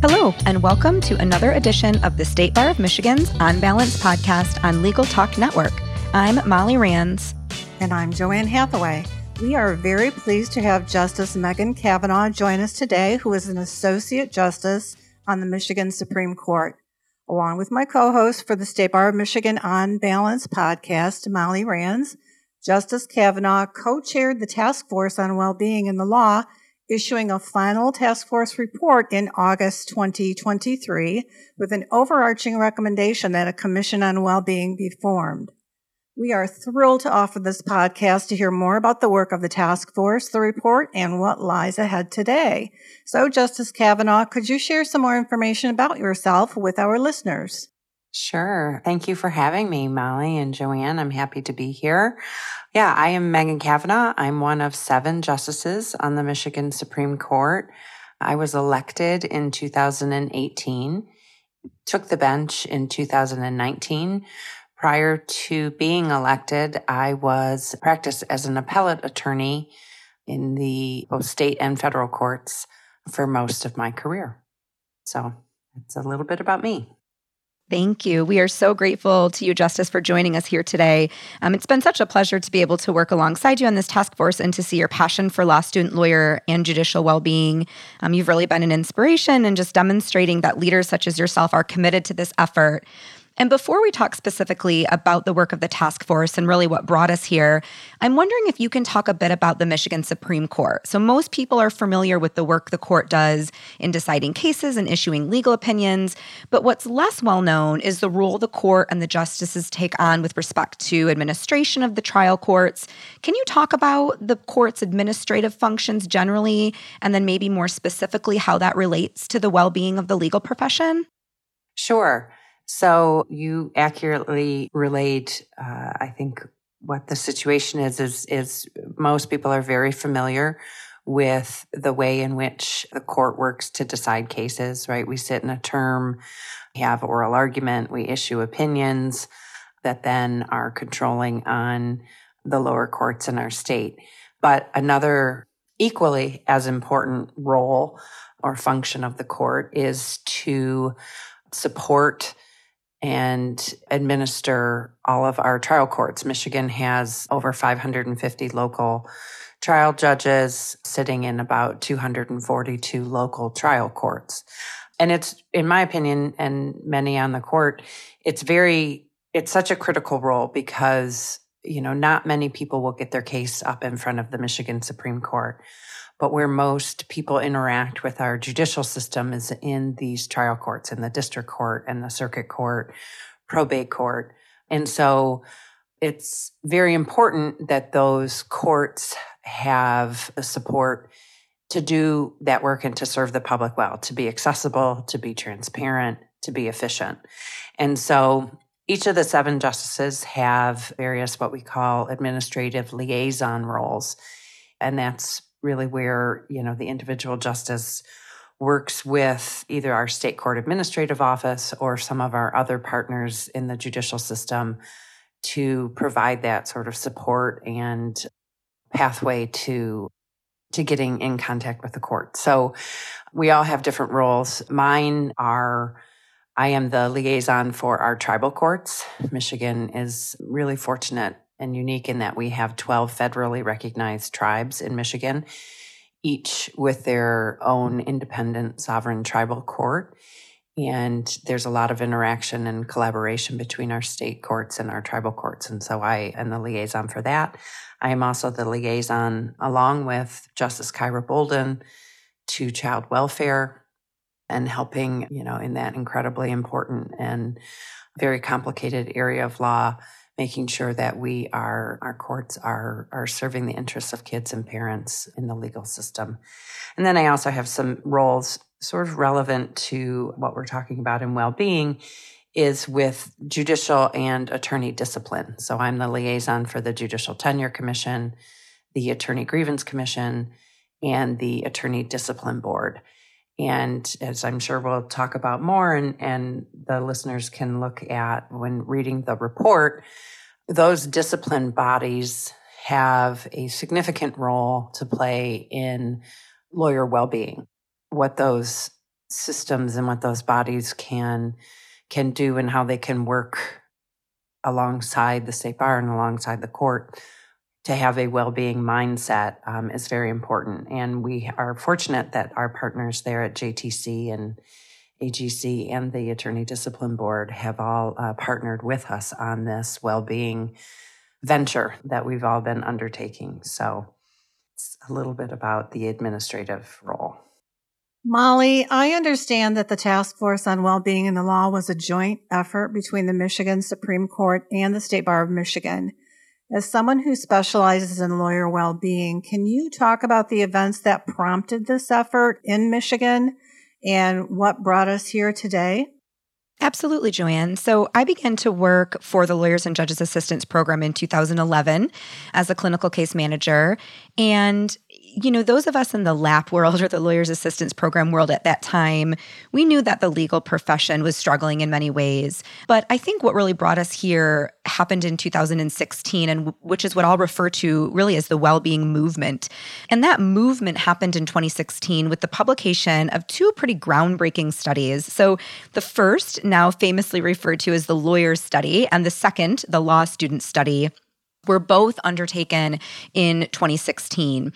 Hello, and welcome to another edition of the State Bar of Michigan's On Balance podcast on Legal Talk Network. I'm Molly Ranns. And I'm JoAnn Hathaway. We are very pleased to have Justice Megan Cavanagh join us today, who is an Associate Justice on the Michigan Supreme Court. Along with my co host for the State Bar of Michigan On Balance podcast, Molly Ranns, Justice Cavanagh co chaired the Task Force on Well-Being in the Law issuing a final task force report in August 2023 with an overarching recommendation that a commission on well-being be formed. We are thrilled to offer this podcast to hear more about the work of the task force, the report, and what lies ahead today. So, Justice Cavanagh, could you share some more information about yourself with our listeners? Sure. Thank you for having me, Molly and JoAnn. I'm happy to be here. Yeah, I am Megan Cavanagh. I'm one of seven justices on the Michigan Supreme Court. I was elected in 2018, took the bench in 2019. Prior to being elected, I was practiced as an appellate attorney in the both state and federal courts for most of my career. So that's a little bit about me. Thank you. We are so grateful to you, Justice, for joining us here today. Um, it's been such a pleasure to be able to work alongside you on this task force and to see your passion for law student, lawyer, and judicial well being. Um, you've really been an inspiration and just demonstrating that leaders such as yourself are committed to this effort. And before we talk specifically about the work of the task force and really what brought us here, I'm wondering if you can talk a bit about the Michigan Supreme Court. So, most people are familiar with the work the court does in deciding cases and issuing legal opinions. But what's less well known is the role the court and the justices take on with respect to administration of the trial courts. Can you talk about the court's administrative functions generally, and then maybe more specifically how that relates to the well being of the legal profession? Sure. So you accurately relayed, uh, I think, what the situation is, is, is most people are very familiar with the way in which the court works to decide cases, right? We sit in a term, we have oral argument, we issue opinions that then are controlling on the lower courts in our state. But another equally as important role or function of the court is to support and administer all of our trial courts. Michigan has over 550 local trial judges sitting in about 242 local trial courts. And it's, in my opinion, and many on the court, it's very, it's such a critical role because, you know, not many people will get their case up in front of the Michigan Supreme Court but where most people interact with our judicial system is in these trial courts, in the district court and the circuit court, probate court. And so it's very important that those courts have support to do that work and to serve the public well, to be accessible, to be transparent, to be efficient. And so each of the seven justices have various what we call administrative liaison roles. And that's really where, you know, the individual justice works with either our state court administrative office or some of our other partners in the judicial system to provide that sort of support and pathway to to getting in contact with the court. So we all have different roles. Mine are I am the liaison for our tribal courts. Michigan is really fortunate and unique in that we have 12 federally recognized tribes in Michigan, each with their own independent sovereign tribal court. And there's a lot of interaction and collaboration between our state courts and our tribal courts. And so I am the liaison for that. I am also the liaison along with Justice Kyra Bolden to child welfare and helping, you know, in that incredibly important and very complicated area of law making sure that we are our courts are are serving the interests of kids and parents in the legal system. And then I also have some roles sort of relevant to what we're talking about in well-being is with judicial and attorney discipline. So I'm the liaison for the Judicial Tenure Commission, the Attorney Grievance Commission, and the Attorney Discipline Board. And as I'm sure we'll talk about more, and, and the listeners can look at when reading the report, those discipline bodies have a significant role to play in lawyer well being. What those systems and what those bodies can can do and how they can work alongside the state bar and alongside the court to have a well-being mindset um, is very important. And we are fortunate that our partners there at jtc and agc and the attorney discipline board have all uh, partnered with us on this well-being venture that we've all been undertaking. So it's a little bit about the administrative role. Molly, I understand that the Task Force on Wellbeing in the Law was a joint effort between the Michigan Supreme Court and the State Bar of Michigan. As someone who specializes in lawyer well-being, can you talk about the events that prompted this effort in Michigan and what brought us here today? Absolutely, JoAnn. So I began to work for the Lawyers and Judges Assistance Program in 2011 as a clinical case manager. And you know, those of us in the LAP world or the lawyer's assistance program world at that time, we knew that the legal profession was struggling in many ways. But I think what really brought us here happened in 2016, and which is what I'll refer to really as the well-being movement. And that movement happened in 2016 with the publication of two pretty groundbreaking studies. So the first, now famously referred to as the lawyer's study, and the second, the law student study were both undertaken in 2016.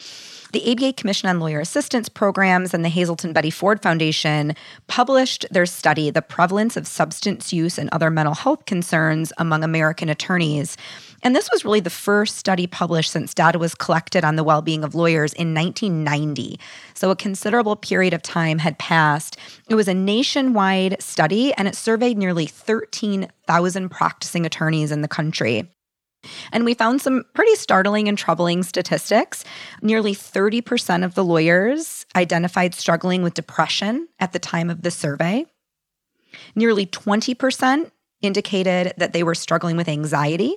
The ABA Commission on Lawyer Assistance Programs and the Hazelden Betty Ford Foundation published their study, The Prevalence of Substance Use and Other Mental Health Concerns Among American Attorneys. And this was really the first study published since data was collected on the well being of lawyers in 1990. So a considerable period of time had passed. It was a nationwide study and it surveyed nearly 13,000 practicing attorneys in the country. And we found some pretty startling and troubling statistics. Nearly 30% of the lawyers identified struggling with depression at the time of the survey. Nearly 20% indicated that they were struggling with anxiety.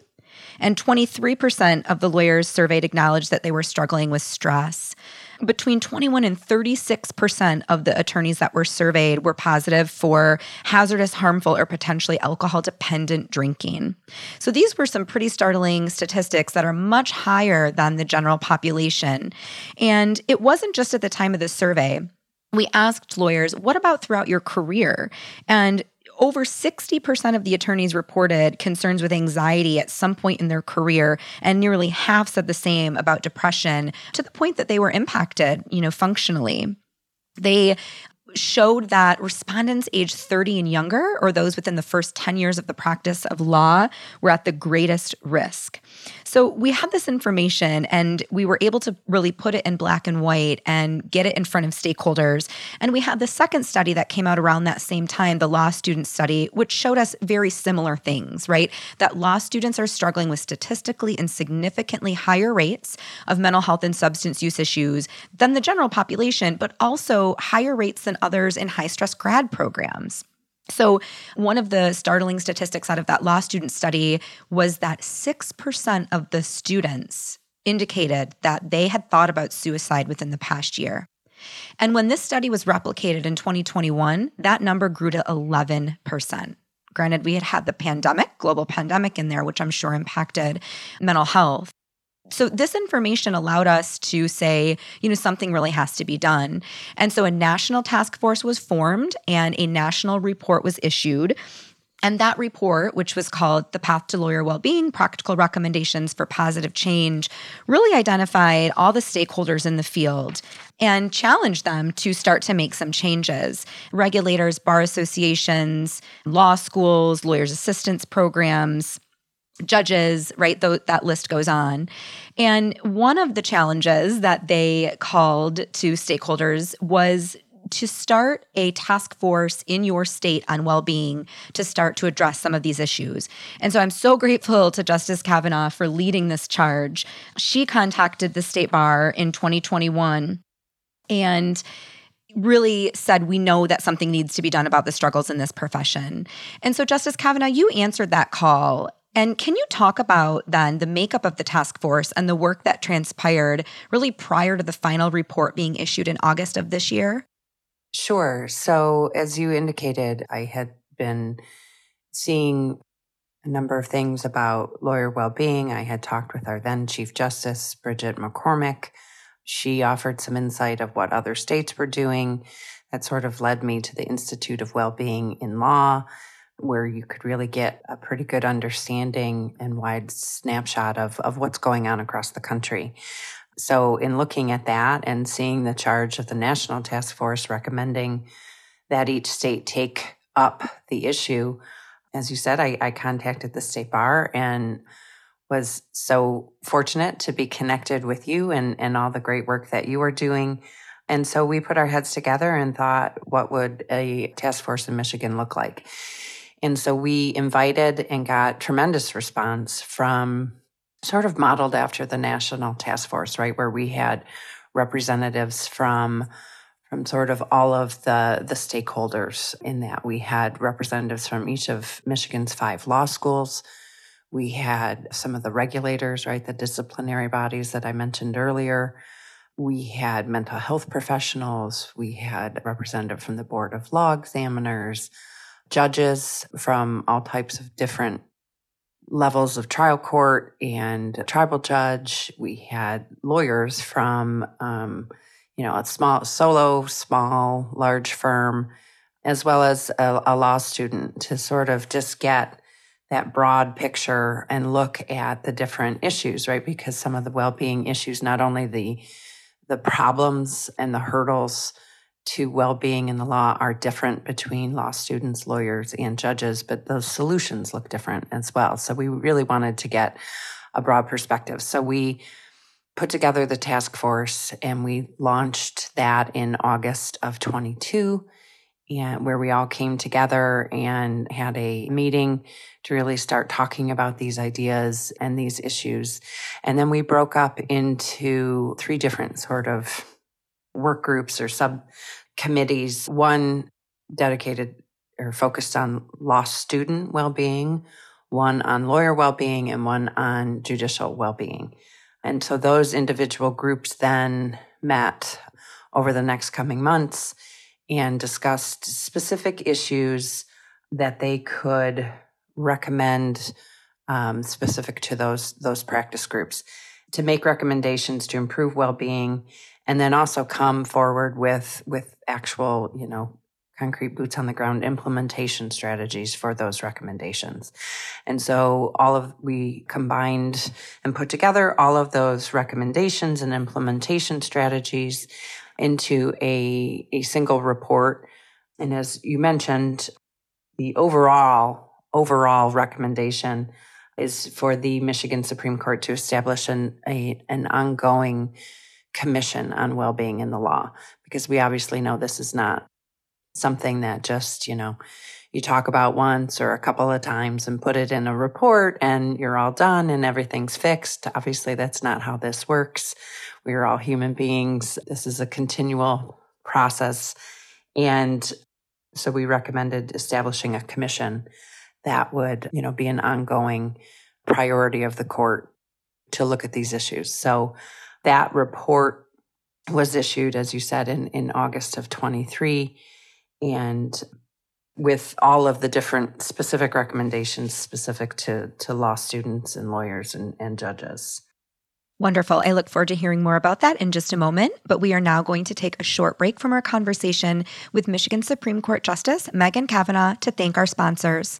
And 23% of the lawyers surveyed acknowledged that they were struggling with stress. Between 21 and 36% of the attorneys that were surveyed were positive for hazardous, harmful, or potentially alcohol dependent drinking. So these were some pretty startling statistics that are much higher than the general population. And it wasn't just at the time of the survey we asked lawyers, what about throughout your career? And over 60% of the attorneys reported concerns with anxiety at some point in their career and nearly half said the same about depression to the point that they were impacted you know functionally they showed that respondents aged 30 and younger, or those within the first 10 years of the practice of law, were at the greatest risk. So we had this information and we were able to really put it in black and white and get it in front of stakeholders. And we had the second study that came out around that same time, the law student study, which showed us very similar things, right? That law students are struggling with statistically and significantly higher rates of mental health and substance use issues than the general population, but also higher rates than others in high stress grad programs. So, one of the startling statistics out of that law student study was that 6% of the students indicated that they had thought about suicide within the past year. And when this study was replicated in 2021, that number grew to 11%. Granted, we had had the pandemic, global pandemic in there, which I'm sure impacted mental health. So, this information allowed us to say, you know, something really has to be done. And so, a national task force was formed and a national report was issued. And that report, which was called The Path to Lawyer Wellbeing Practical Recommendations for Positive Change, really identified all the stakeholders in the field and challenged them to start to make some changes. Regulators, bar associations, law schools, lawyers' assistance programs, judges, right? Th- that list goes on. And one of the challenges that they called to stakeholders was to start a task force in your state on well-being to start to address some of these issues. And so I'm so grateful to Justice Cavanagh for leading this charge. She contacted the state bar in 2021 and really said we know that something needs to be done about the struggles in this profession. And so Justice Cavanagh, you answered that call and can you talk about then the makeup of the task force and the work that transpired really prior to the final report being issued in August of this year? Sure. So, as you indicated, I had been seeing a number of things about lawyer well being. I had talked with our then Chief Justice, Bridget McCormack, she offered some insight of what other states were doing. That sort of led me to the Institute of Well Being in Law, where you could really get a pretty good understanding and wide snapshot of, of what's going on across the country. So, in looking at that and seeing the charge of the National Task Force recommending that each state take up the issue, as you said, I, I contacted the state bar and was so fortunate to be connected with you and, and all the great work that you are doing. And so we put our heads together and thought, what would a task force in Michigan look like? And so we invited and got tremendous response from sort of modeled after the National Task Force, right? Where we had representatives from from sort of all of the the stakeholders in that. We had representatives from each of Michigan's five law schools. We had some of the regulators, right? The disciplinary bodies that I mentioned earlier. We had mental health professionals. We had a representative from the Board of Law Examiners, judges from all types of different levels of trial court and tribal judge. We had lawyers from, um, you know, a small, solo, small, large firm, as well as a, a law student to sort of just get that broad picture and look at the different issues, right? Because some of the well-being issues, not only the the problems and the hurdles to well-being in the law are different between law students, lawyers, and judges, but those solutions look different as well. So we really wanted to get a broad perspective. So we put together the task force and we launched that in August of 22 and where we all came together and had a meeting to really start talking about these ideas and these issues. And then we broke up into three different sort of work groups or subcommittees. One dedicated or focused on law student well-being, one on lawyer well-being, and one on judicial well-being. And so those individual groups then met over the next coming months and discussed specific issues that they could recommend um, specific to those those practice groups to make recommendations to improve well-being and then also come forward with with actual you know concrete boots on the ground implementation strategies for those recommendations and so all of we combined and put together all of those recommendations and implementation strategies into a, a single report. And as you mentioned, the overall, overall recommendation is for the Michigan Supreme Court to establish an, a, an ongoing commission on well-being in the law, because we obviously know this is not something that just, you know, you talk about once or a couple of times and put it in a report and you're all done and everything's fixed. Obviously, that's not how this works. We are all human beings. This is a continual process. And so we recommended establishing a commission that would, you know, be an ongoing priority of the court to look at these issues. So that report was issued, as you said, in, in August of 23. And with all of the different specific recommendations specific to, to law students and lawyers and, and judges. Wonderful. I look forward to hearing more about that in just a moment. But we are now going to take a short break from our conversation with Michigan Supreme Court Justice Megan Cavanagh to thank our sponsors.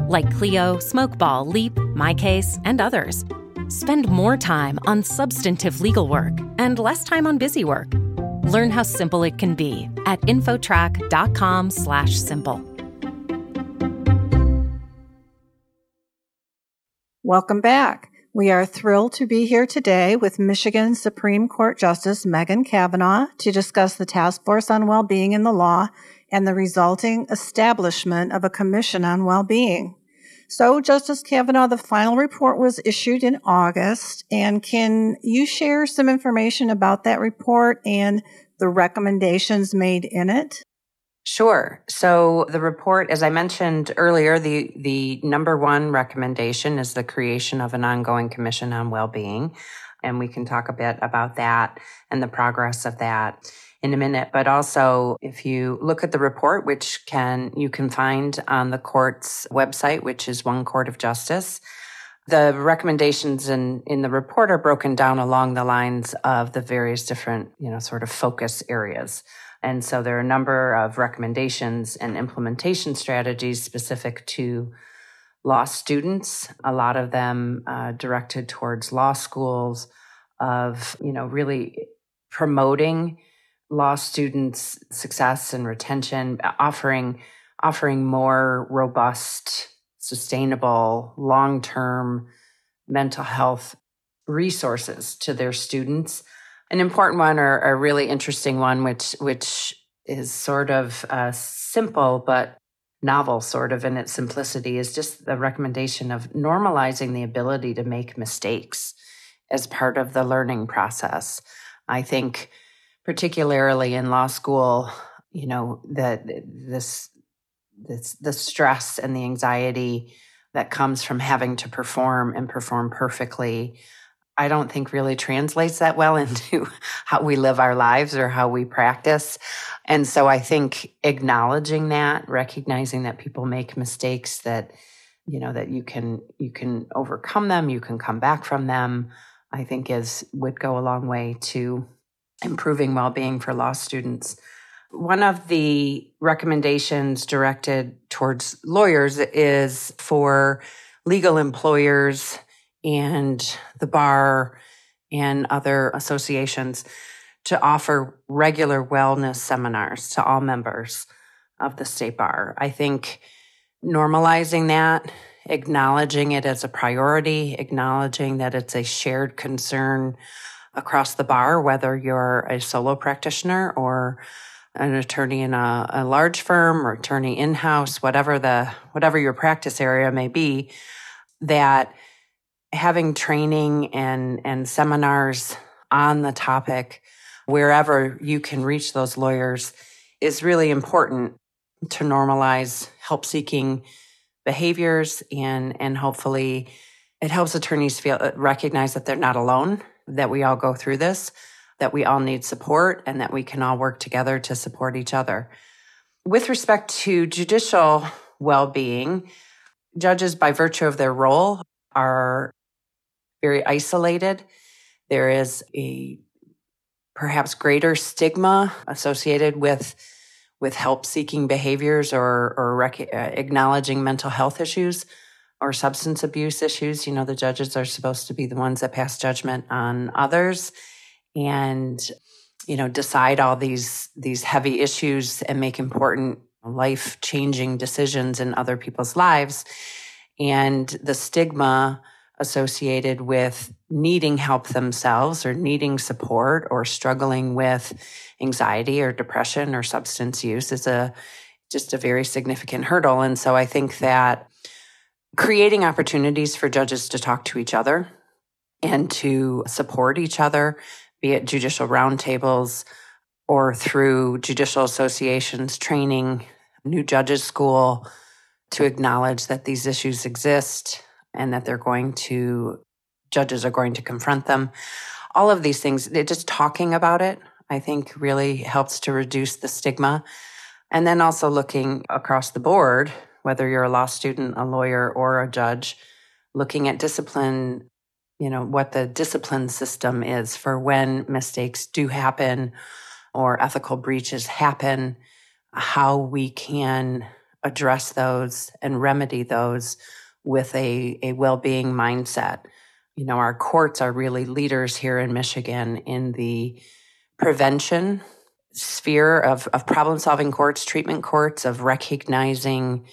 like Clio, Smokeball, Leap, MyCase, and others. Spend more time on substantive legal work and less time on busy work Learn how simple it can be at infotrack.com/simple. Welcome back. We are thrilled to be here today with Michigan Supreme Court Justice Megan Cavanagh to discuss the Task Force on Well-Being in the Law and the resulting establishment of a Commission on Well-Being. So, Justice Cavanagh, the final report was issued in August. And can you share some information about that report and the recommendations made in it? Sure. So the report, as I mentioned earlier, the, the number one recommendation is the creation of an ongoing commission on well-being. And we can talk a bit about that and the progress of that in a minute. But also, if you look at the report, which can, you can find on the court's website, which is One Court of Justice, the recommendations in, in the report are broken down along the lines of the various different, you know, sort of focus areas. And so there are a number of recommendations and implementation strategies specific to law students, a lot of them uh, directed towards law schools, of, you know, really promoting law students' success and retention, offering offering more robust, sustainable, long-term mental health resources to their students. An important one or a really interesting one, which which is sort of uh, simple but novel, sort of in its simplicity, is just the recommendation of normalizing the ability to make mistakes as part of the learning process. I think particularly in law school, you know, that this, this, the stress and the anxiety that comes from having to perform and perform perfectly, I don't think really translates that well into how we live our lives or how we practice. And so I think acknowledging that, recognizing that people make mistakes that, you know, that you can, you can overcome them, you can come back from them, I think is, would go a long way to improving well-being for law students. One of the recommendations directed towards lawyers is for legal employers and the bar and other associations to offer regular wellness seminars to all members of the state bar. I think normalizing that, acknowledging it as a priority, acknowledging that it's a shared concern across the bar, whether you're a solo practitioner or an attorney in a, a large firm or attorney in-house, whatever the whatever your practice area may be, that having training and and seminars on the topic wherever you can reach those lawyers is really important to normalize help seeking behaviors and and hopefully it helps attorneys feel recognize that they're not alone that we all go through this, that we all need support, and that we can all work together to support each other. With respect to judicial well being, judges, by virtue of their role, are very isolated. There is a perhaps greater stigma associated with with help seeking behaviors or or rec- uh, acknowledging mental health issues or substance abuse issues. You know, the judges are supposed to be the ones that pass judgment on others and, you know, decide all these, these heavy issues and make important life changing decisions in other people's lives. And the stigma associated with needing help themselves or needing support or struggling with anxiety or depression or substance use is a just a very significant hurdle. And so I think that creating opportunities for judges to talk to each other and to support each other, be it judicial roundtables or through judicial associations training, new judges school to acknowledge that these issues exist and that they're going to, judges are going to confront them. All of these things, just talking about it, I think really helps to reduce the stigma. And then also looking across the board whether you're a law student, a lawyer, or a judge, looking at discipline, you know, what the discipline system is for when mistakes do happen or ethical breaches happen, how we can address those and remedy those with a, a well-being mindset. You know, our courts are really leaders here in Michigan in the prevention sphere of, of problem solving courts, treatment courts, of recognizing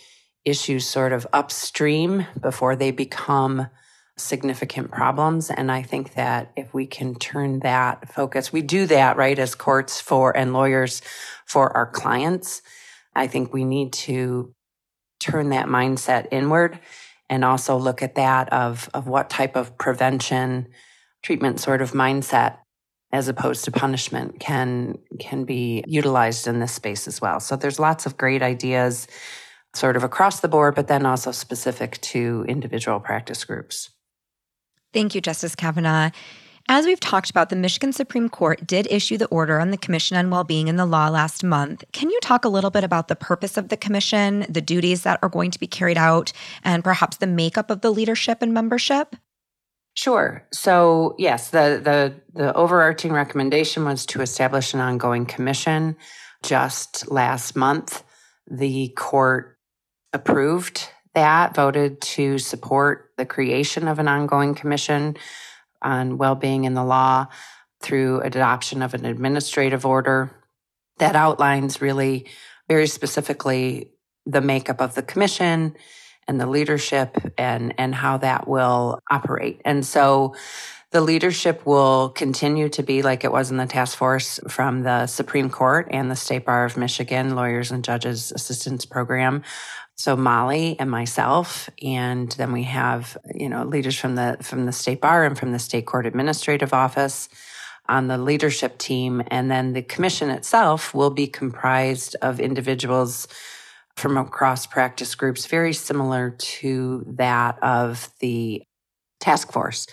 issues sort of upstream before they become significant problems. And I think that if we can turn that focus, we do that, right, as courts for and lawyers for our clients. I think we need to turn that mindset inward and also look at that of, of what type of prevention treatment sort of mindset as opposed to punishment can can be utilized in this space as well. So there's lots of great ideas sort of across the board, but then also specific to individual practice groups. Thank you, Justice Cavanagh. As we've talked about, the Michigan Supreme Court did issue the order on the Commission on Wellbeing in the Law last month. Can you talk a little bit about the purpose of the commission, the duties that are going to be carried out, and perhaps the makeup of the leadership and membership? Sure. So yes, the the the overarching recommendation was to establish an ongoing commission. Just last month, the court approved that, voted to support the creation of an ongoing commission on well-being in the law through adoption of an administrative order that outlines really very specifically the makeup of the commission and the leadership and, and how that will operate. And so the leadership will continue to be like it was in the task force from the Supreme Court and the State Bar of Michigan Lawyers and Judges Assistance Program. So Molly and myself, and then we have, you know, leaders from the from the state bar and from the state court administrative office on the leadership team. And then the commission itself will be comprised of individuals from across practice groups, very similar to that of the task force.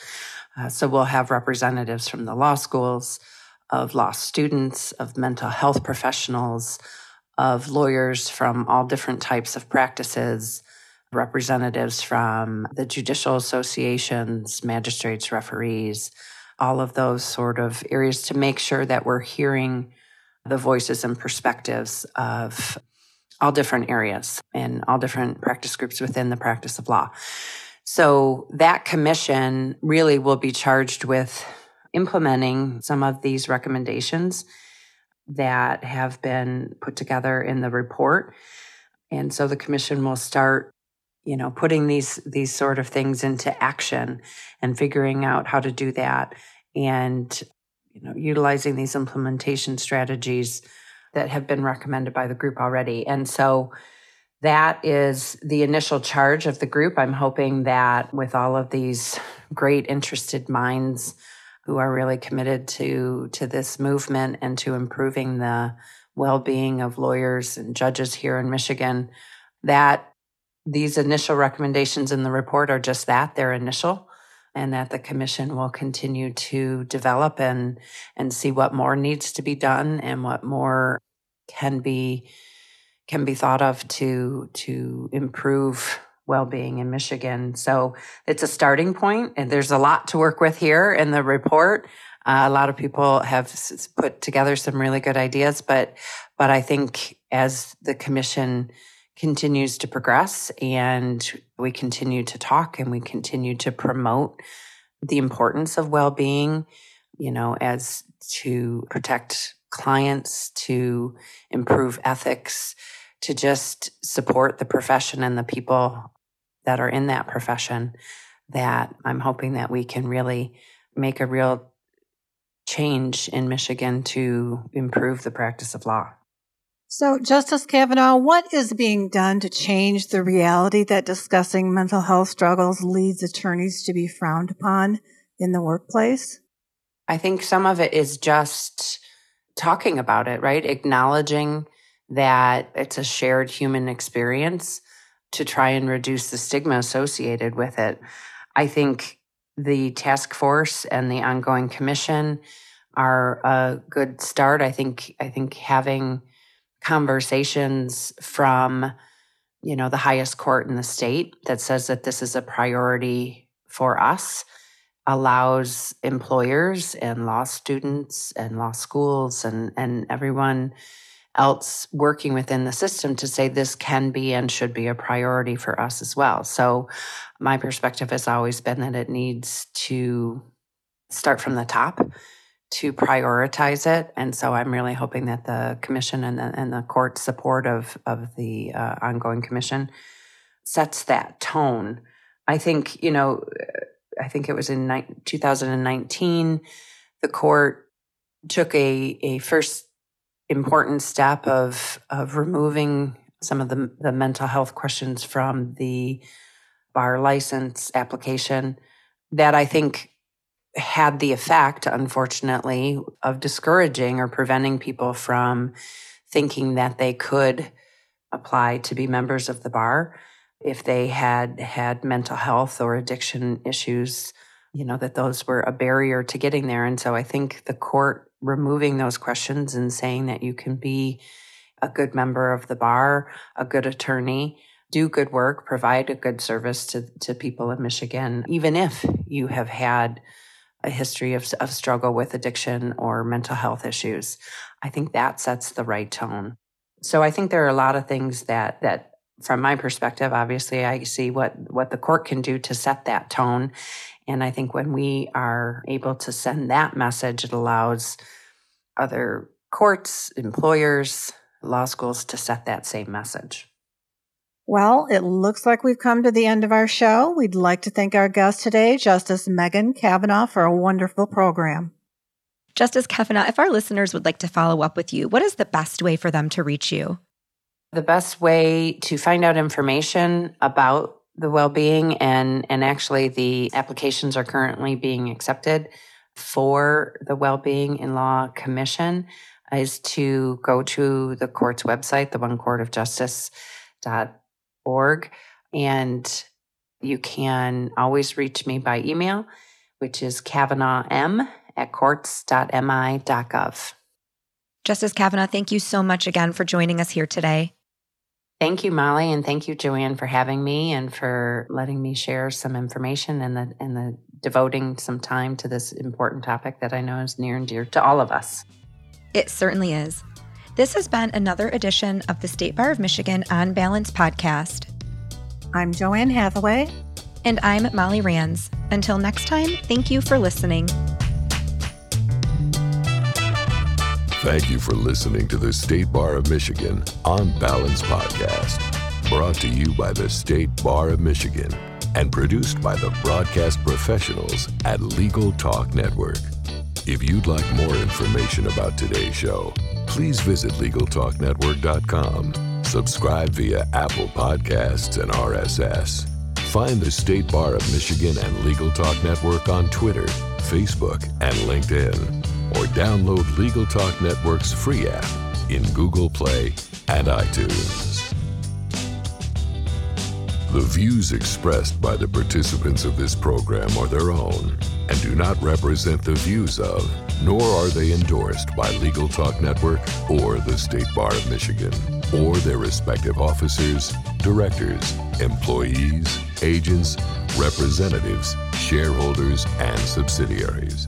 Uh, so we'll have representatives from the law schools, of law students, of mental health professionals, of lawyers from all different types of practices, representatives from the judicial associations, magistrates, referees, all of those sort of areas to make sure that we're hearing the voices and perspectives of all different areas and all different practice groups within the practice of law. So that commission really will be charged with implementing some of these recommendations that have been put together in the report. And so the commission will start you know putting these these sort of things into action and figuring out how to do that and you know utilizing these implementation strategies that have been recommended by the group already and so that is the initial charge of the group i'm hoping that with all of these great interested minds who are really committed to to this movement and to improving the well-being of lawyers and judges here in Michigan that these initial recommendations in the report are just that they're initial and that the commission will continue to develop and and see what more needs to be done and what more can be can be thought of to to improve well-being in Michigan. So it's a starting point and there's a lot to work with here in the report. Uh, a lot of people have put together some really good ideas, but but I think as the commission continues to progress and we continue to talk and we continue to promote the importance of well-being, you know, as to protect clients, to improve ethics, to just support the profession and the people that are in that profession that I'm hoping that we can really make a real change in Michigan to improve the practice of law. So, Justice Cavanagh, what is being done to change the reality that discussing mental health struggles leads attorneys to be frowned upon in the workplace? I think some of it is just talking about it, right? Acknowledging that it's a shared human experience to try and reduce the stigma associated with it. I think the task force and the ongoing commission are a good start. I think I think having conversations from you know the highest court in the state that says that this is a priority for us allows employers and law students and law schools and and everyone else working within the system to say this can be and should be a priority for us as well. So, my perspective has always been that it needs to start from the top to prioritize it. And so, I'm really hoping that the commission and the, and the court support of, of the uh, ongoing commission sets that tone. I think, you know, I think it was in ni- 2019, the court took a, a first important step of of removing some of the the mental health questions from the bar license application that I think had the effect, unfortunately, of discouraging or preventing people from thinking that they could apply to be members of the bar if they had had mental health or addiction issues, you know, that those were a barrier to getting there. And so I think the court removing those questions and saying that you can be a good member of the bar, a good attorney, do good work, provide a good service to, to people in Michigan, even if you have had a history of, of struggle with addiction or mental health issues. I think that sets the right tone. So I think there are a lot of things that, that from my perspective, obviously I see what, what the court can do to set that tone. And I think when we are able to send that message, it allows other courts, employers, law schools to set that same message. Well, it looks like we've come to the end of our show. We'd like to thank our guest today, Justice Megan Cavanagh, for a wonderful program. Justice Cavanagh, if our listeners would like to follow up with you, what is the best way for them to reach you? The best way to find out information about the well-being and and actually the applications are currently being accepted for the well-being in law commission is to go to the court's website the one court of justice dot org. And you can always reach me by email, which is cavanaghm at courts.mi.gov. Justice Cavanagh thank you so much again for joining us here today. Thank you, Molly, and thank you, JoAnn, for having me and for letting me share some information and the and the devoting some time to this important topic that I know is near and dear to all of us. It certainly is. This has been another edition of the State Bar of Michigan On Balance podcast. I'm JoAnn Hathaway. And I'm Molly Ranns. Until next time, thank you for listening. Thank you for listening to the State Bar of Michigan On Balance podcast, brought to you by the State Bar of Michigan and produced by the broadcast professionals at Legal Talk Network. If you'd like more information about today's show, please visit LegalTalkNetwork.com. Subscribe via Apple Podcasts and RSS. Find the State Bar of Michigan and Legal Talk Network on Twitter, Facebook, and LinkedIn. Or download Legal Talk Network's free app in Google Play and iTunes. The views expressed by the participants of this program are their own and do not represent the views of, nor are they endorsed by Legal Talk Network or the State Bar of Michigan, or their respective officers, directors, employees, agents, representatives, shareholders, and subsidiaries.